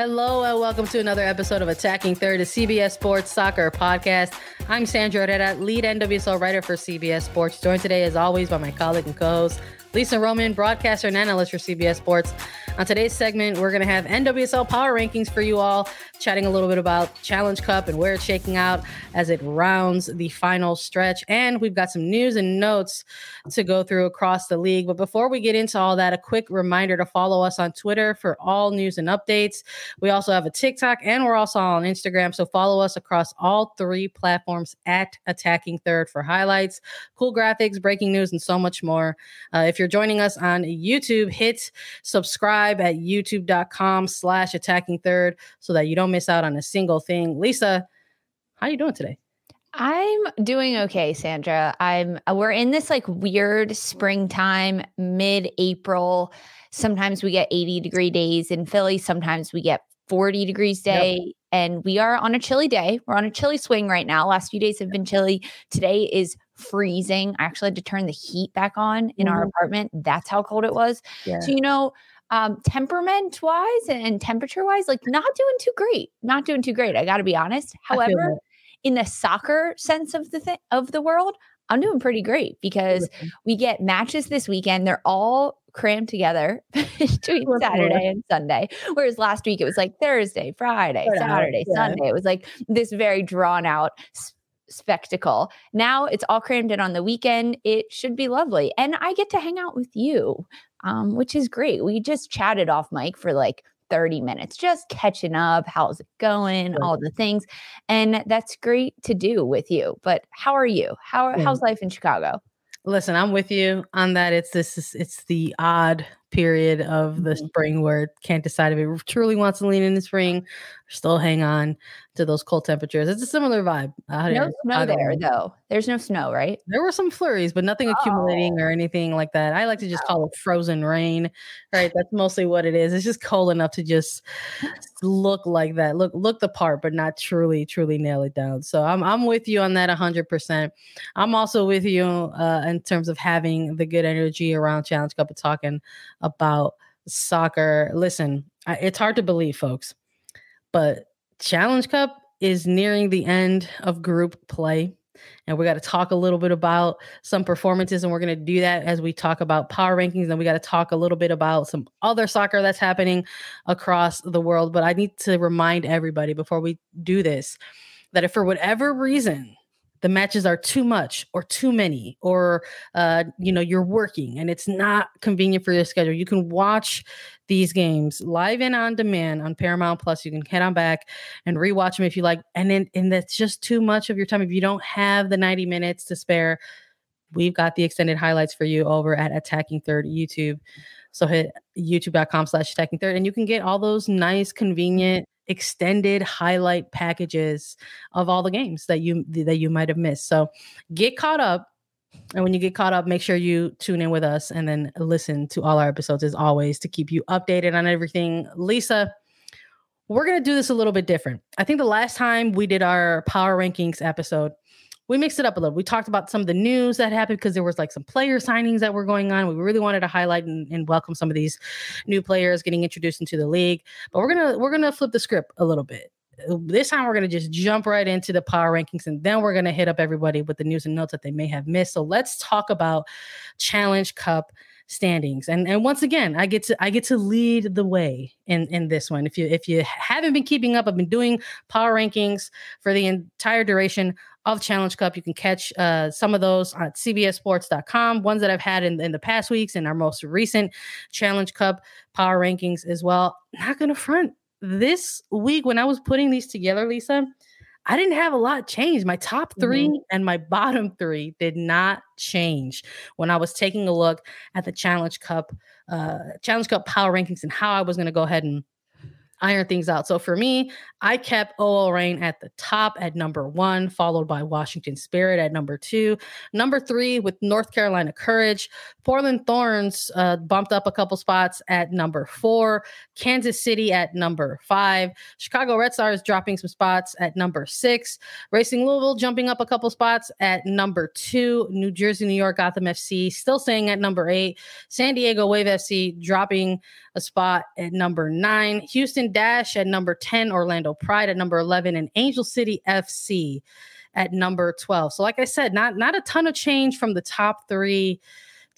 Hello and welcome to another episode of Attacking Third, a CBS Sports Soccer podcast. I'm Sandra Herrera, lead NWSL writer for CBS Sports, joined today as always by my colleague and co-host Lisa Roman, broadcaster and analyst for CBS Sports. On today's segment, we're going to have NWSL power rankings for you all, chatting a little bit about Challenge Cup and where it's shaking out as it rounds the final stretch. And we've got some news and notes to go through across the league. But before we get into all that, a quick reminder to follow us on Twitter for all news and updates. We also have a TikTok and we're also on Instagram. So follow us across all three platforms at Attacking Third for highlights, cool graphics, breaking news, and so much more. Uh, if you're joining us on YouTube, hit subscribe at youtube.com slash attacking third so that you don't miss out on a single thing. Lisa, how are you doing today? I'm doing okay, Sandra. I'm uh, we're in this like weird springtime, mid-April. Sometimes we get 80 degree days in Philly, sometimes we get 40 degrees day yep. and we are on a chilly day. We're on a chilly swing right now. Last few days have been chilly. Today is freezing. I actually had to turn the heat back on in mm-hmm. our apartment. That's how cold it was. Yeah. So, you know, um, temperament wise and temperature wise, like not doing too great. Not doing too great. I got to be honest. However, in the soccer sense of the thing of the world, I'm doing pretty great because we get matches this weekend. They're all crammed together between Saturday and Sunday. Whereas last week it was like Thursday, Friday, Saturday, yeah. Sunday. It was like this very drawn out spectacle. Now it's all crammed in on the weekend. It should be lovely. And I get to hang out with you, um, which is great. We just chatted off mic for like 30 minutes, just catching up. How's it going? All the things. And that's great to do with you. But how are you? How, how's life in Chicago? Listen, I'm with you on that. It's this it's the odd period of the mm-hmm. spring where it can't decide if it truly wants to lean in the spring still hang on to those cold temperatures. It's a similar vibe. no snow there though. There's no snow, right? There were some flurries, but nothing oh. accumulating or anything like that. I like to just call it frozen rain. Right. That's mostly what it is. It's just cold enough to just look like that. Look look the part, but not truly, truly nail it down. So I'm I'm with you on that hundred percent. I'm also with you uh, in terms of having the good energy around Challenge Cup and talking about soccer. Listen, it's hard to believe, folks but Challenge Cup is nearing the end of group play. And we got to talk a little bit about some performances, and we're going to do that as we talk about power rankings. And we got to talk a little bit about some other soccer that's happening across the world. But I need to remind everybody before we do this that if for whatever reason the matches are too much or too many or uh, you know you're working and it's not convenient for your schedule. You can watch these games live and on demand on paramount plus. You can head on back and rewatch them if you like. And then and that's just too much of your time. If you don't have the 90 minutes to spare we've got the extended highlights for you over at attacking third youtube. So hit youtube.com slash attacking third and you can get all those nice convenient extended highlight packages of all the games that you that you might have missed. So get caught up. And when you get caught up, make sure you tune in with us and then listen to all our episodes as always to keep you updated on everything. Lisa, we're going to do this a little bit different. I think the last time we did our power rankings episode, we mixed it up a little. We talked about some of the news that happened because there was like some player signings that were going on. We really wanted to highlight and, and, welcome some of these new players getting introduced into the league. But we're gonna we're gonna flip the script a little bit. Uh, this time we're gonna just jump right into the power rankings and then we're gonna hit up everybody with the news and notes that they may have missed. So let's talk about Challenge Cup standings. And and once again, I get to I get to lead the way in in this one. If you if you haven't been keeping up, I've been doing power rankings for the entire duration of Challenge Cup. You can catch uh, some of those at cbssports.com, ones that I've had in, in the past weeks and our most recent Challenge Cup power rankings as well. Not going to front. This week, when I was putting these together, Lisa, I didn't have a lot change. My top 3 mm-hmm. and my bottom three did not change when I was taking a look at the Challenge Cup, uh, Challenge Cup power rankings and how I was going to go ahead and iron things out. So for me, I kept OL Reign at the top at number one, followed by Washington Spirit at number two. Number three with North Carolina Courage. Portland Thorns uh, bumped up a couple spots at number four. Kansas City at number five. Chicago Red Stars dropping some spots at number six. Racing Louisville jumping up a couple spots at number two. New Jersey, New York, Gotham FC still staying at number eight. San Diego Wave FC dropping a spot at number nine. Houston Dash at number 10. Orlando Pride at number 11 and Angel City FC at number 12. So like I said, not not a ton of change from the top 3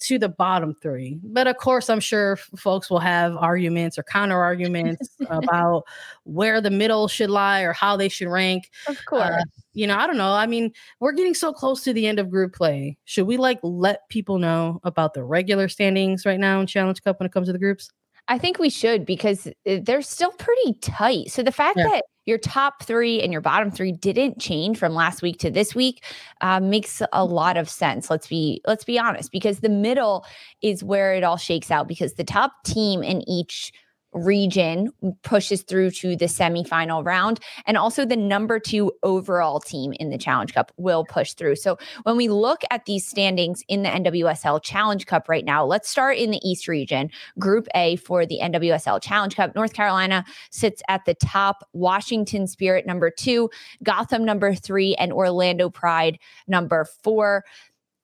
to the bottom 3. But of course, I'm sure folks will have arguments or counter arguments about where the middle should lie or how they should rank. Of uh, course. Uh, you know, I don't know. I mean, we're getting so close to the end of group play. Should we like let people know about the regular standings right now in Challenge Cup when it comes to the groups? I think we should because uh, they're still pretty tight. So the fact yeah. that your top three and your bottom three didn't change from last week to this week uh, makes a lot of sense. Let's be let's be honest, because the middle is where it all shakes out. Because the top team in each region pushes through to the semifinal round. And also the number two overall team in the Challenge Cup will push through. So when we look at these standings in the NWSL Challenge Cup right now, let's start in the East region. Group A for the NWSL Challenge Cup. North Carolina sits at the top, Washington Spirit number two, Gotham number three, and Orlando Pride number four.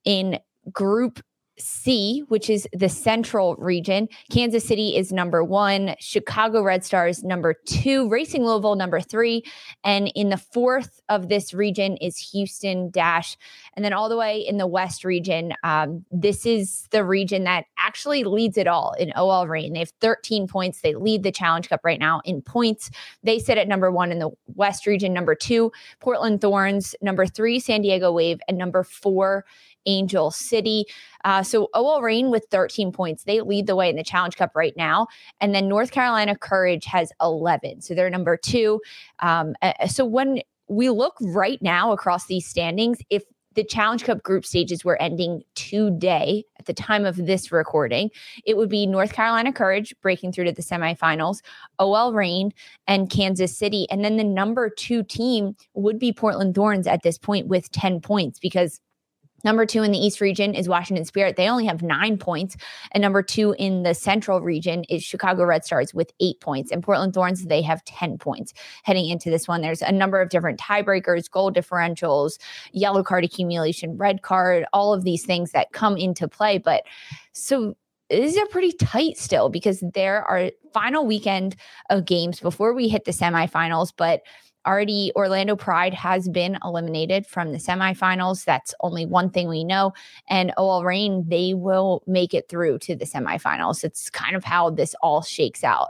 In Group C, which is the central region. Kansas City is number one, Chicago Red Stars number two, Racing Louisville number three. And in the fourth of this region is Houston Dash. And then all the way in the West region, um, this is the region that actually leads it all in OL Reign. They have 13 points. They lead the Challenge Cup right now in points. They sit at number one in the West region, number two, Portland Thorns, number three, San Diego Wave, and number four, Angel City. Uh, so OL Reign with 13 points. They lead the way in the Challenge Cup right now. And then North Carolina Courage has 11. So they're number two. Um, so when we look right now across these standings, if the Challenge Cup group stages were ending today at the time of this recording. It would be North Carolina Courage breaking through to the semifinals, OL Reign, and Kansas City. And then the number two team would be Portland Thorns at this point with 10 points because Number two in the East region is Washington Spirit. They only have nine points. And number two in the Central region is Chicago Red Stars with eight points. And Portland Thorns, they have 10 points heading into this one. There's a number of different tiebreakers, goal differentials, yellow card accumulation, red card, all of these things that come into play. But so these are pretty tight still because there are final weekend of games before we hit the semifinals. But already Orlando Pride has been eliminated from the semifinals. That's only one thing we know. And OL Reign, they will make it through to the semifinals. It's kind of how this all shakes out.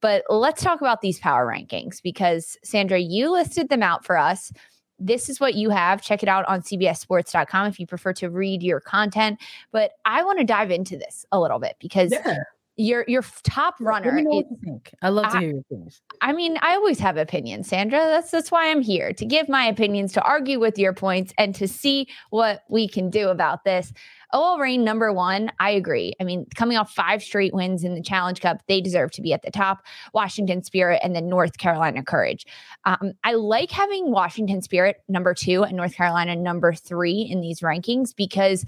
But let's talk about these power rankings because Sandra, you listed them out for us. This is what you have. Check it out on cbssports.com if you prefer to read your content. But I want to dive into this a little bit because yeah your your top runner. Let me know what you think. I love to hear your opinions. I mean, I always have opinions, Sandra. That's that's why I'm here to give my opinions, to argue with your points, and to see what we can do about this. OL Reign number one, I agree. I mean, coming off five straight wins in the Challenge Cup, they deserve to be at the top. Washington Spirit and then North Carolina Courage. Um, I like having Washington Spirit number two and North Carolina number three in these rankings because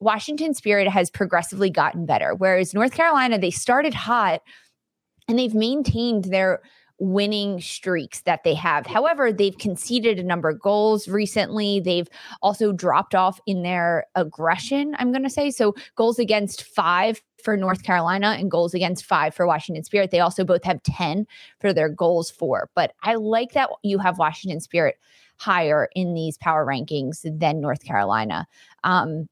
Washington Spirit has progressively gotten better. Whereas North Carolina, they started hot and they've maintained their winning streaks that they have. However, they've conceded a number of goals recently. They've also dropped off in their aggression, I'm going to say. So, goals against five for North Carolina and goals against five for Washington Spirit. They also both have 10 for their goals for. But I like that you have Washington Spirit higher in these power rankings than North Carolina. Um,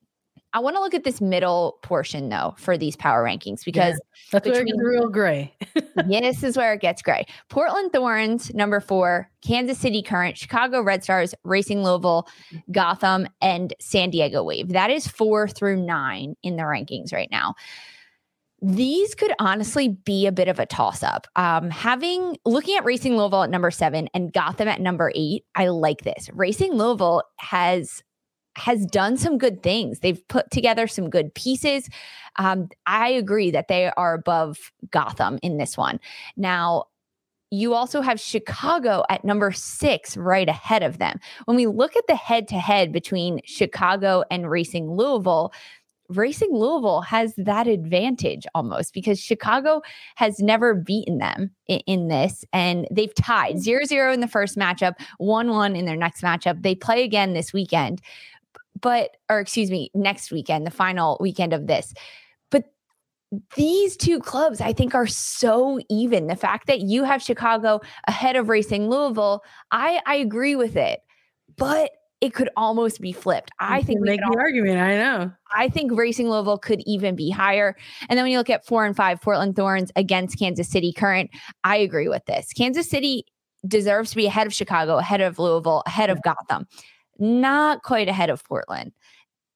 I want to look at this middle portion though for these power rankings because yeah, that's between, where it real gray. yeah, this is where it gets gray. Portland Thorns, number four, Kansas City Current, Chicago Red Stars, Racing Louisville, Gotham, and San Diego Wave. That is four through nine in the rankings right now these could honestly be a bit of a toss up. Um, having looking at Racing Louisville at number seven and Gotham at number eight, I like this. Racing Louisville has has done some good things. They've put together some good pieces. Um, I agree that they are above Gotham in this one. Now, you also have Chicago at number six, right ahead of them. When we look at the head to head between Chicago and Racing Louisville, Racing Louisville has that advantage almost because Chicago has never beaten them in, in, this and they've tied mm. 0 0 in the first matchup, 1 1 in their next matchup. They play again this weekend, but, or excuse me, next weekend, the final weekend of this. But these two clubs, I think, are so even. The fact that you have Chicago ahead of Racing Louisville, I, I agree with it. But it could almost be flipped. I think make the argument. I know. I think Racing Louisville could even be higher. And then when you look at four and five, Portland Thorns against Kansas City Current, I agree with this. Kansas City deserves to be ahead of Chicago, ahead of Louisville, ahead of Gotham, not quite ahead of Portland.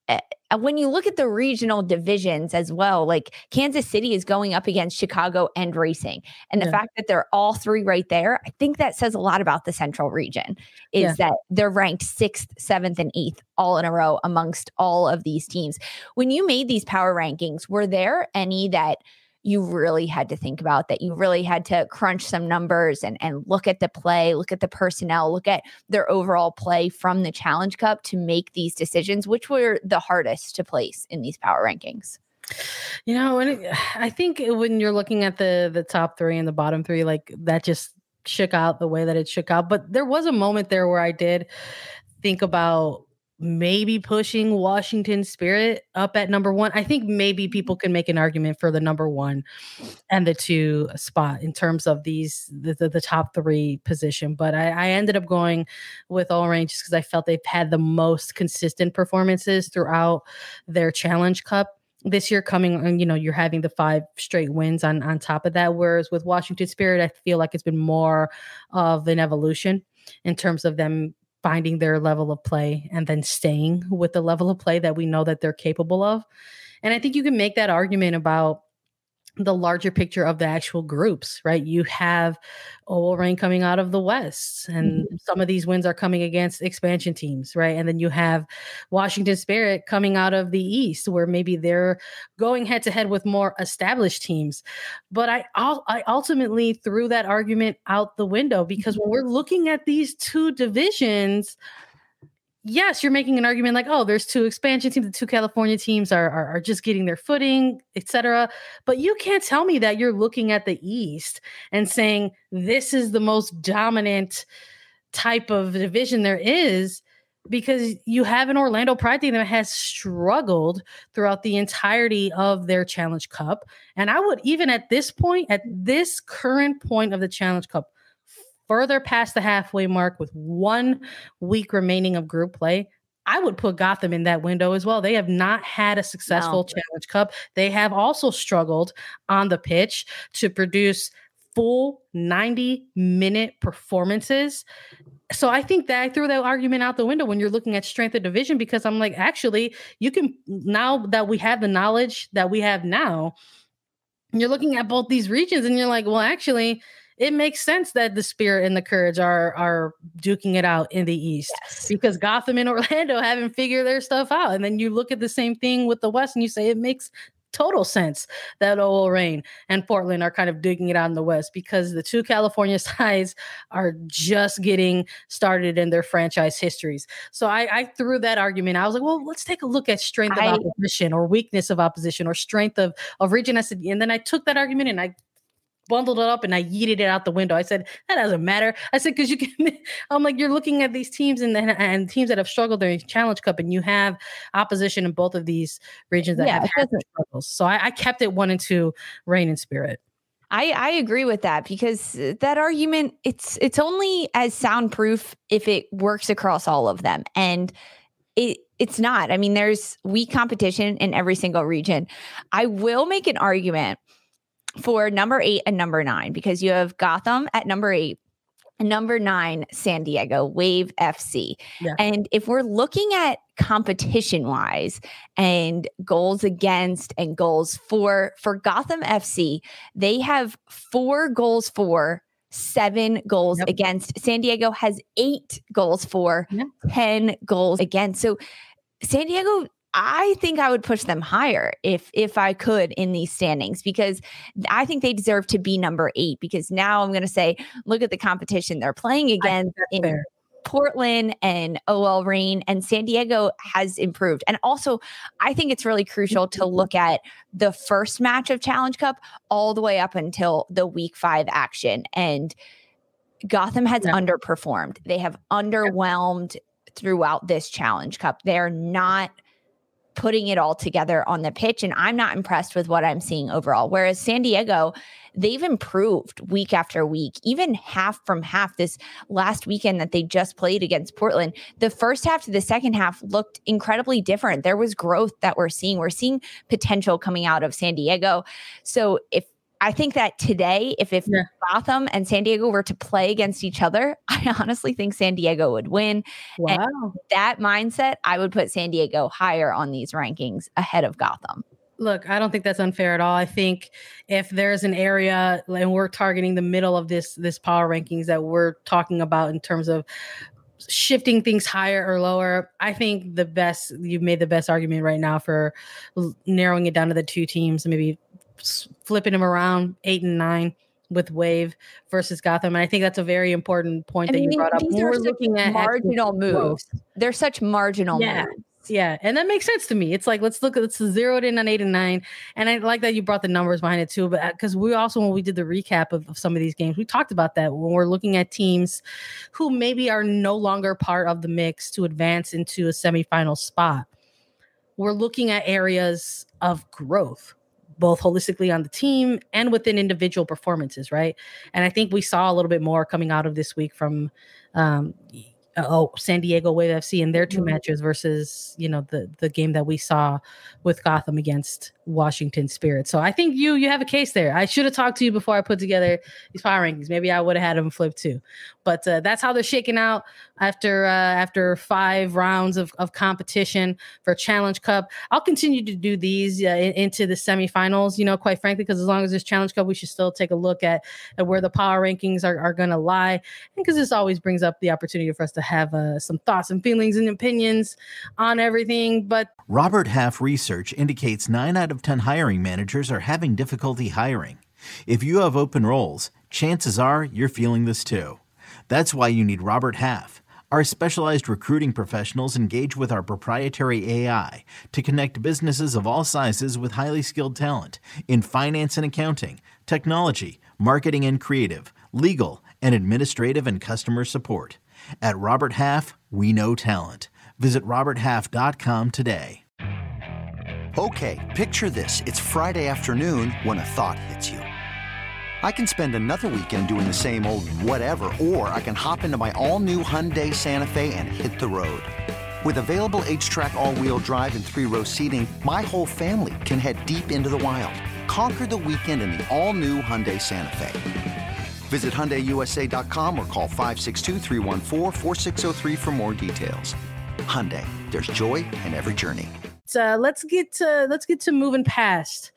Eh, when you look at the regional divisions as well, like Kansas City is going up against Chicago and Racing. And the yeah. fact that they're all three right there, I think that says a lot about the central region is yeah. that they're ranked sixth, seventh, and eighth all in a row amongst all of these teams. When you made these power rankings, were there any that you really had to think about that you really had to crunch some numbers and and look at the play look at the personnel look at their overall play from the challenge cup to make these decisions which were the hardest to place in these power rankings. You know i think when you're looking at the the top three and the bottom three like that just shook out the way that it shook out but there was a moment there where i did think about maybe pushing Washington Spirit up at number one. I think maybe mm-hmm. people can make an argument for the number one and the two spot in terms of these the, the, the top three position. But I, I, ended up going with OL Reign just because I felt they've had the most consistent performances throughout their Challenge Cup this year coming and you know you're having the five straight wins on on top of that whereas with washington spirit i feel like it's been more of an evolution in terms of them finding their level of play and then staying with the level of play that we know that they're capable of. And I think you can make that argument about the larger picture of the actual groups, right? You have OL Reign coming out of the West, and mm-hmm. some of these wins are coming against expansion teams, right? And then you have Washington Spirit coming out of the East, where maybe they're going head to head with more established teams. But I, I ultimately threw that argument out the window because when we're looking at these two divisions, yes, you're making an argument like, oh, there's two expansion teams, the two California teams are, are, are just getting their footing, etc. But you can't tell me that you're looking at the East and saying this is the most dominant type of division there is because you have an Orlando Pride team that has struggled throughout the entirety of their Challenge Cup. And I would even at this point, at this current point of the Challenge Cup, further past the halfway mark with one week remaining of group play, I would put Gotham in that window as well. They have not had a successful no. Challenge Cup. They have also struggled on the pitch to produce full 90 minute performances. So I think that I threw that argument out the window when you're looking at strength of division because I'm like, actually, you can now that we have the knowledge that we have now, you're looking at both these regions and you're like, well, actually, it makes sense that the spirit and the courage are are duking it out in the east yes. because gotham and orlando haven't figured their stuff out and then you look at the same thing with the west and you say it makes total sense that OL Reign and Portland are kind of digging it out in the West because the two California sides are just getting started in their franchise histories. So I, I threw that argument. I was like, well, let's take a look at strength I, of opposition or weakness of opposition or strength of, of region. I said and then I took that argument and I bundled it up and I yeeted it out the window. I said, that doesn't matter. I said, because you can, I'm like, you're looking at these teams and, then, and teams that have struggled during Challenge Cup, and you have opposition in both of these regions that yeah, have had struggles. So I, I kept it one and two, Reign and Spirit. I, I agree with that because uh, that argument it's it's only as soundproof if it works across all of them and it it's not. I mean, there's weak competition in every single region. I will make an argument for number eight and number nine because you have Gotham at number eight number nine, San Diego, Wave FC. Yeah. And if we're looking at competition wise and goals against and goals for for Gotham FC, they have four goals for seven goals yep. against. San Diego has eight goals for, yep. 10 goals against. So San Diego I think I would push them higher if if I could in these standings because I think they deserve to be number 8 because now I'm going to say look at the competition they're playing against in fair. Portland and OL Reign and San Diego has improved. And also, I think it's really crucial to mm-hmm. look at the first match of Challenge Cup all the way up until the week 5 action and Gotham has yeah. underperformed. They have underwhelmed throughout this Challenge Cup. They're not putting it all together on the pitch. And I'm not impressed with what I'm seeing overall. Whereas San Diego, they've improved week after week, even half from half this last weekend that they just played against Portland. The first half to the second half looked incredibly different. There was growth that we're seeing. We're seeing potential coming out of San Diego. So if I think that today, if if yeah. Gotham and San Diego were to play against each other, I honestly think San Diego would win. Wow. And that mindset, I would put San Diego higher on these rankings ahead of Gotham. Look, I don't think that's unfair at all. I think if there's an area and we're targeting the middle of this this power rankings that we're talking about in terms of shifting things higher or lower, I think the best you've made the best argument right now for narrowing it down to the two teams, maybe flipping them around eight and nine with Wave versus Gotham. And I think that's a very important point I that mean, you brought up. We're looking at marginal moves. They're such marginal yeah. moves. Yeah, and that makes sense to me. It's like let's look at let's zero it in on eight and nine, and I like that you brought the numbers behind it too. But because uh, we also when we did the recap of, of some of these games, we talked about that when we're looking at teams who maybe are no longer part of the mix to advance into a semifinal spot. We're looking at areas of growth both holistically on the team and within individual performances, right? And I think we saw a little bit more coming out of this week from um, oh San Diego Wave FC in their 2 mm-hmm. matches versus you know the the game that we saw with Gotham against Washington Spirit. So I think you you have a case there. I should have talked to you before I put together these power rankings. Maybe I would have had them flip too. But uh, that's how they're shaking out after uh, after five rounds of, of competition for Challenge Cup. I'll continue to do these uh, in, into the semifinals. You know, quite frankly, because as long as there's Challenge Cup, we should still take a look at, at where the power rankings are, are going to lie, and because this always brings up the opportunity for us to have uh, some thoughts and feelings and opinions on everything. But Robert Half research indicates nine out of ten hiring managers are having difficulty hiring. If you have open roles, chances are you're feeling this too. That's why you need Robert Half. Our specialized recruiting professionals engage with our proprietary AI to connect businesses of all sizes with highly skilled talent in finance and accounting, technology, marketing and creative, legal, and administrative and customer support. At Robert Half, we know talent. Visit RobertHalf.com today. Okay, picture this. It's Friday afternoon when a thought hits you. I can spend another weekend doing the same old whatever, or I can hop into my all new Hyundai Santa Fe and hit the road. With available HTRAC, all wheel drive, and three row seating, my whole family can head deep into the wild. Conquer the weekend in the all new Hyundai Santa Fe. Visit HyundaiUSA.com or call 562 for more details. Hyundai, there's joy in every journey. Uh, let's get to let's get to moving past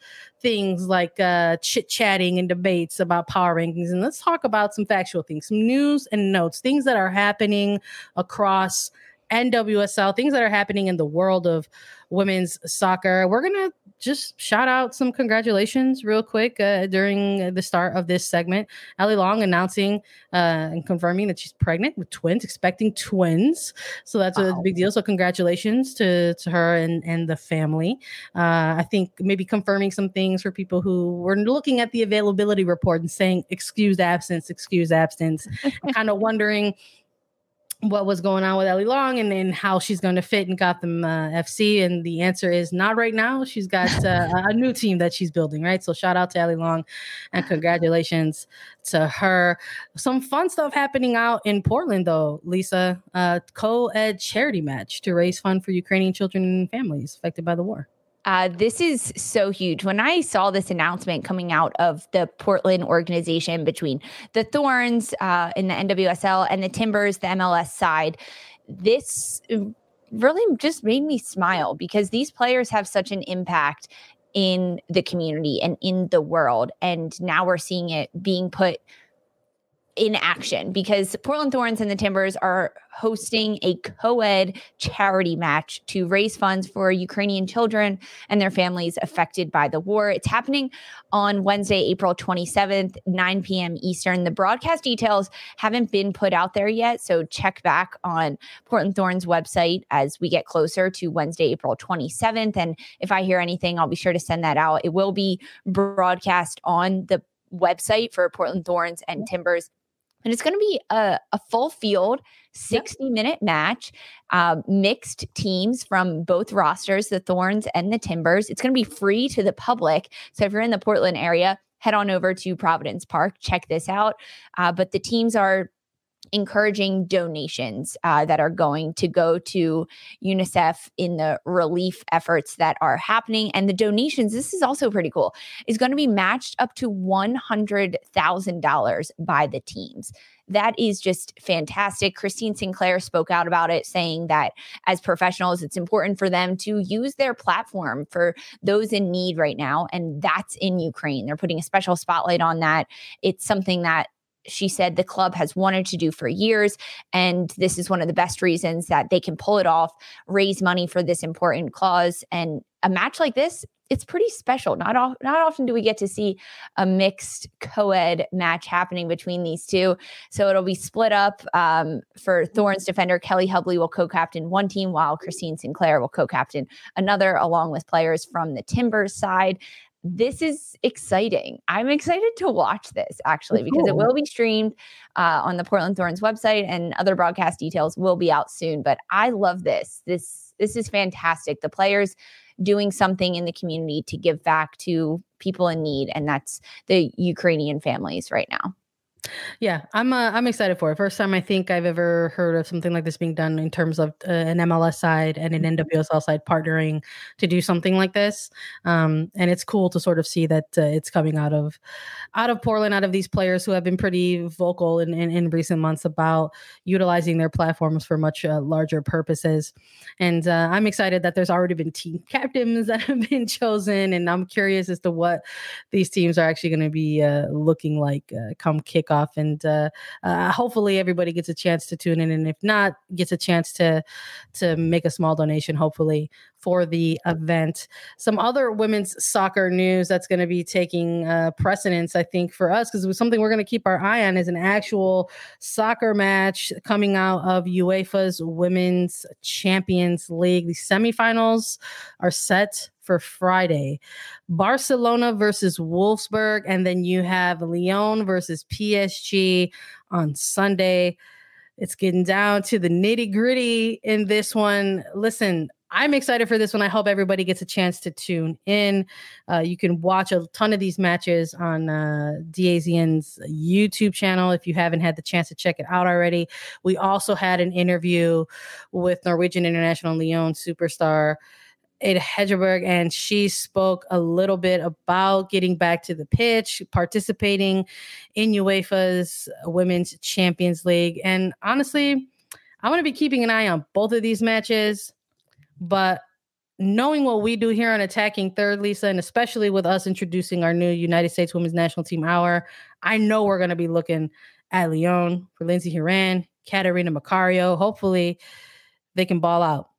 things like uh, chit chatting and debates about power rankings, and let's talk about some factual things, some news and notes, things that are happening across NWSL, things that are happening in the world of women's soccer. We're gonna just shout out some congratulations real quick uh, during the start of this segment. Allie Long announcing uh, and confirming that she's pregnant with twins, expecting twins. So that's wow. a big deal. So congratulations to, to her and, and the family. Uh, I think maybe confirming some things for people who were looking at the availability report and saying excuse absence, excuse absence, kind of wondering what was going on with Ellie Long and, then how she's going to fit in Gotham uh, FC. And the answer is not right now. She's got uh, a new team that she's building, right? So shout out to Ellie Long and congratulations to her. Some fun stuff happening out in Portland, though, Lisa. Uh, co ed charity match to raise fund for Ukrainian children and families affected by the war. Uh, this is so huge. When I saw this announcement coming out of the Portland organization between the Thorns uh, in the NWSL and the Timbers, the MLS side, this really just made me smile because these players have such an impact in the community and in the world. And now we're seeing it being put in action because Portland Thorns and the Timbers are hosting a co ed charity match to raise funds for Ukrainian children and their families affected by the war. It's happening on Wednesday, April 27th, 9 p.m. Eastern. The broadcast details haven't been put out there yet, so check back on Portland Thorns website as we get closer to Wednesday, April 27th. And if I hear anything, I'll be sure to send that out. It will be broadcast on the website for Portland Thorns and Timbers and it's going to be a, a full field 60 yep. minute match uh, mixed teams from both rosters the thorns and the timbers. It's going to be free to the public. So if you're in the portland area head on over to providence park check this out. Uh, but the teams are encouraging donations uh, that are going to go to UNICEF in the relief efforts that are happening. And the donations, this is also pretty cool, is going to be matched up to $100,000 by the teams. That is just fantastic. Christine Sinclair spoke out about it, saying that as professionals, it's important for them to use their platform for those in need right now. And that's in Ukraine. They're putting a special spotlight on that. It's something that she said the club has wanted to do for years. And this is one of the best reasons that they can pull it off, raise money for this important cause. And a match like this, it's pretty special. Not all, not often do we get to see a mixed co-ed match happening between these two. So it'll be split up. Um, for Thorns defender Kelli Hubly will co-captain one team, while Christine Sinclair will co-captain another, along with players from the Timbers side this is exciting. I'm excited to watch this actually because cool. it will be streamed uh, on the Portland Thorns website and other broadcast details will be out soon. But I love this. This this is fantastic. The players doing something in the community to give back to people in need, and that's the Ukrainian families right now. Yeah, I'm uh, I'm excited for it. First time I think I've ever heard of something like this being done in terms of uh, an MLS side and an mm-hmm. NWSL side partnering to do something like this. Um, and it's cool to sort of see that uh, it's coming out of out of Portland, out of these players who have been pretty vocal in, in, in recent months about utilizing their platforms for much uh, larger purposes. And uh, I'm excited that there's already been team captains that have been chosen, and I'm curious as to what these teams are actually going to be uh, looking like come kickoff off. And uh, uh, hopefully everybody gets a chance to tune in, and if not, gets a chance to to make a small donation. Hopefully for the event. Some other women's soccer news that's going to be taking uh, precedence, I think, for us because it was something we're going to keep our eye on is an actual soccer match coming out of UEFA's Women's Champions League. The semifinals are set for Friday. Barcelona versus Wolfsburg, and then you have Lyon versus PSG on Sunday. It's getting down to the nitty gritty in this one. Listen, I'm excited for this one. I hope everybody gets a chance to tune in. Uh, you can watch a ton of these matches on uh, DAZN's YouTube channel if you haven't had the chance to check it out already. We also had an interview with Norwegian International Lyon superstar Ada Hegerberg, and she spoke a little bit about getting back to the pitch, participating in UEFA's Women's Champions League. And honestly, I'm going to be keeping an eye on both of these matches, but knowing what we do here on Attacking Third, Lisa, and especially with us introducing our new United States Women's National Team Hour, I know we're going to be looking at Lyon for Lindsay Horan, Catarina Macario. Hopefully, they can ball out.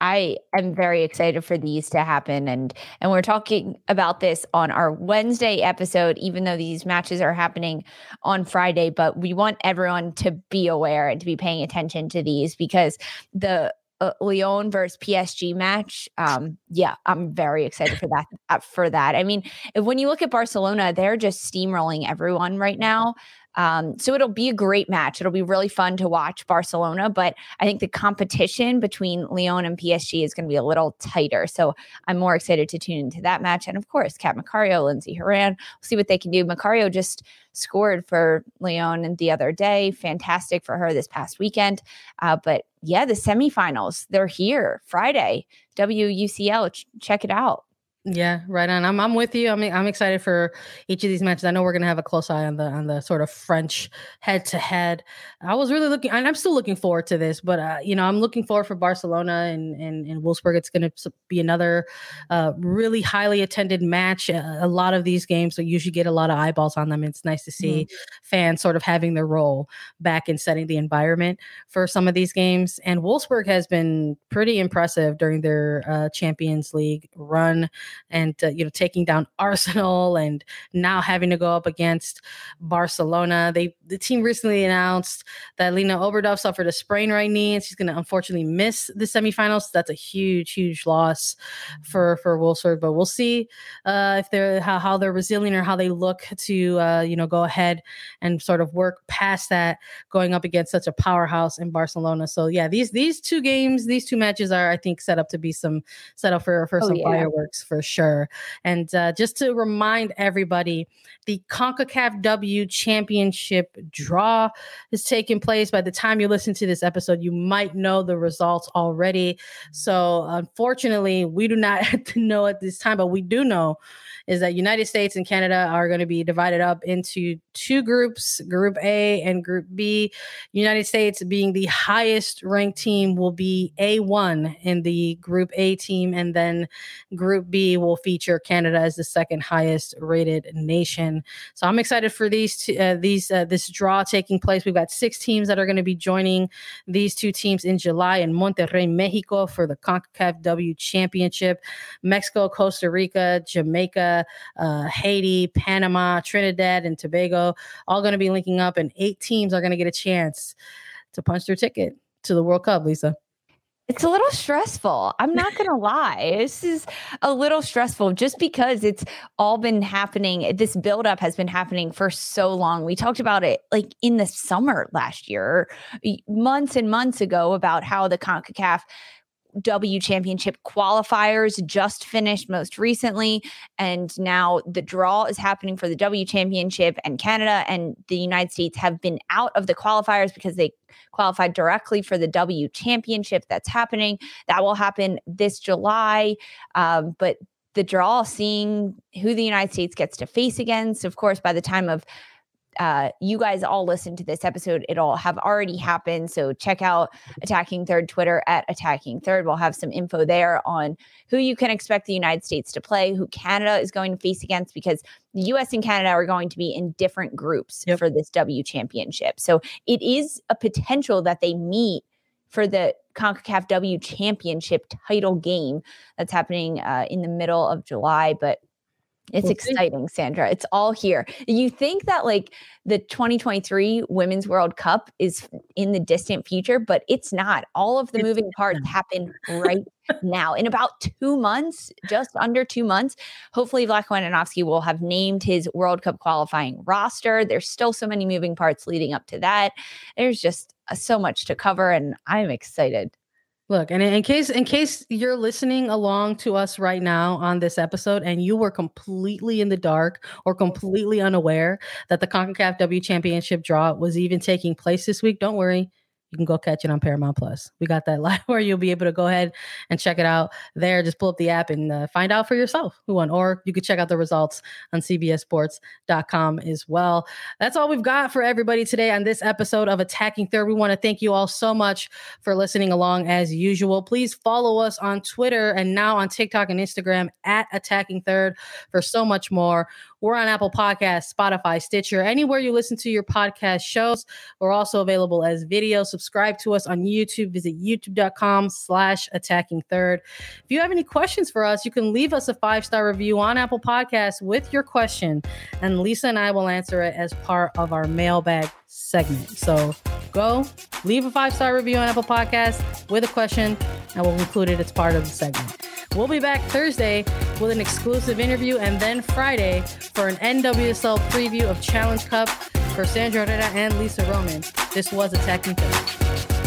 I am very excited for these to happen and and we're talking about this on our Wednesday episode even though these matches are happening on Friday but we want everyone to be aware and to be paying attention to these because the uh, Lyon versus PSG match um yeah I'm very excited for that uh, for that I mean when you look at Barcelona they're just steamrolling everyone right now Um, so it'll be a great match. It'll be really fun to watch Barcelona, but I think the competition between Lyon and PSG is going to be a little tighter. So I'm more excited to tune into that match. And of course, Kat Macario, Lindsay Horan, we'll see what they can do. Macario just scored for Lyon the other day. Fantastic for her this past weekend. Uh, but yeah, the semifinals, they're here Friday. WUCL, ch- check it out. Yeah, right on. I'm I'm with you. I'm I'm excited for each of these matches. I know we're gonna have a close eye on the on the sort of French head to head. I was really looking, and I'm still looking forward to this. But uh, you know, I'm looking forward for Barcelona and and, and Wolfsburg. It's gonna be another uh, really highly attended match. A, a lot of these games so usually get a lot of eyeballs on them. It's nice to see mm-hmm. fans sort of having their role back in setting the environment for some of these games. And Wolfsburg has been pretty impressive during their uh, Champions League run and uh, you know taking down Arsenal and now having to go up against Barcelona. They the team recently announced that Lena Oberdorf suffered a sprain right knee and she's going to unfortunately miss the semifinals. So that's a huge huge loss for for Wolfsburg, but we'll see uh, if they're how, how they're resilient or how they look to uh, you know go ahead and sort of work past that going up against such a powerhouse in Barcelona. So yeah, these these two games, these two matches are I think set up to be some set up for for oh, some yeah. fireworks for sure. And uh, just to remind everybody, the CONCACAF W Championship draw is taking place. By the time you listen to this episode, you might know the results already. So, unfortunately, we do not know at this time, but we do know is that United States and Canada are going to be divided up into two groups, Group A and Group B. United States being the highest ranked team will be A1 in the Group A team, and then Group B will feature Canada as the second highest rated nation. So I'm excited for these two, uh, these uh, this draw taking place. We've got six teams that are going to be joining these two teams in July in Monterrey, Mexico for the CONCACAF W Championship. Mexico, Costa Rica, Jamaica, uh, Haiti, Panama, Trinidad, and Tobago, all going to be linking up, and eight teams are going to get a chance to punch their ticket to the World Cup, Lisa. It's a little stressful. I'm not going to lie. This is a little stressful just because it's all been happening. This buildup has been happening for so long. We talked about it like in the summer last year, months and months ago, about how the CONCACAF W Championship qualifiers just finished most recently. And now the draw is happening for the W Championship, and Canada and the United States have been out of the qualifiers because they qualified directly for the W Championship that's happening. That will happen this July. Um, but the draw, seeing who the United States gets to face against, of course, by the time of uh, you guys all listen to this episode, it'll have already happened. So check out Attacking Third Twitter at Attacking Third. We'll have some info there on who you can expect the United States to play, who Canada is going to face against, because the US and Canada are going to be in different groups yep. for this W championship. So it is a potential that they meet for the CONCACAF W championship title game that's happening uh, in the middle of July. But it's we'll exciting. Sandra. It's all here. You think that like the 2023 Women's World Cup is in the distant future, but it's not. All of the moving parts happen right now. In about two months, just under two months, hopefully Vlatko Andonovski will have named his World Cup qualifying roster. There's still so many moving parts leading up to that. There's just uh, so much to cover, and I'm excited. Look, and in case in case you're listening along to us right now on this episode and you were completely in the dark or completely unaware that the CONCACAF W Championship draw was even taking place this week, don't worry you can go catch it on Paramount Plus. We got that live where you'll be able to go ahead and check it out there. Just pull up the app and uh, find out for yourself who won, or you could check out the results on CBSSports.com as well. That's all we've got for everybody today on this episode of Attacking Third. We want to thank you all so much for listening along as usual. Please follow us on Twitter and now on TikTok and Instagram at Attacking Third for so much more. We're on Apple Podcasts, Spotify, Stitcher, anywhere you listen to your podcast shows. We're also available as video. Subscribe to us on YouTube. Visit youtube.com slash attacking third. If you have any questions for us, you can leave us a five-star review on Apple Podcasts with your question, and Lisa and I will answer it as part of our mailbag segment. So go leave a five-star review on Apple Podcasts with a question, and we'll include it as part of the segment. We'll be back Thursday with an exclusive interview and then Friday for an NWSL preview of Challenge Cup for Sandra Herrera and Lisa Roman. This was Attacking Philly.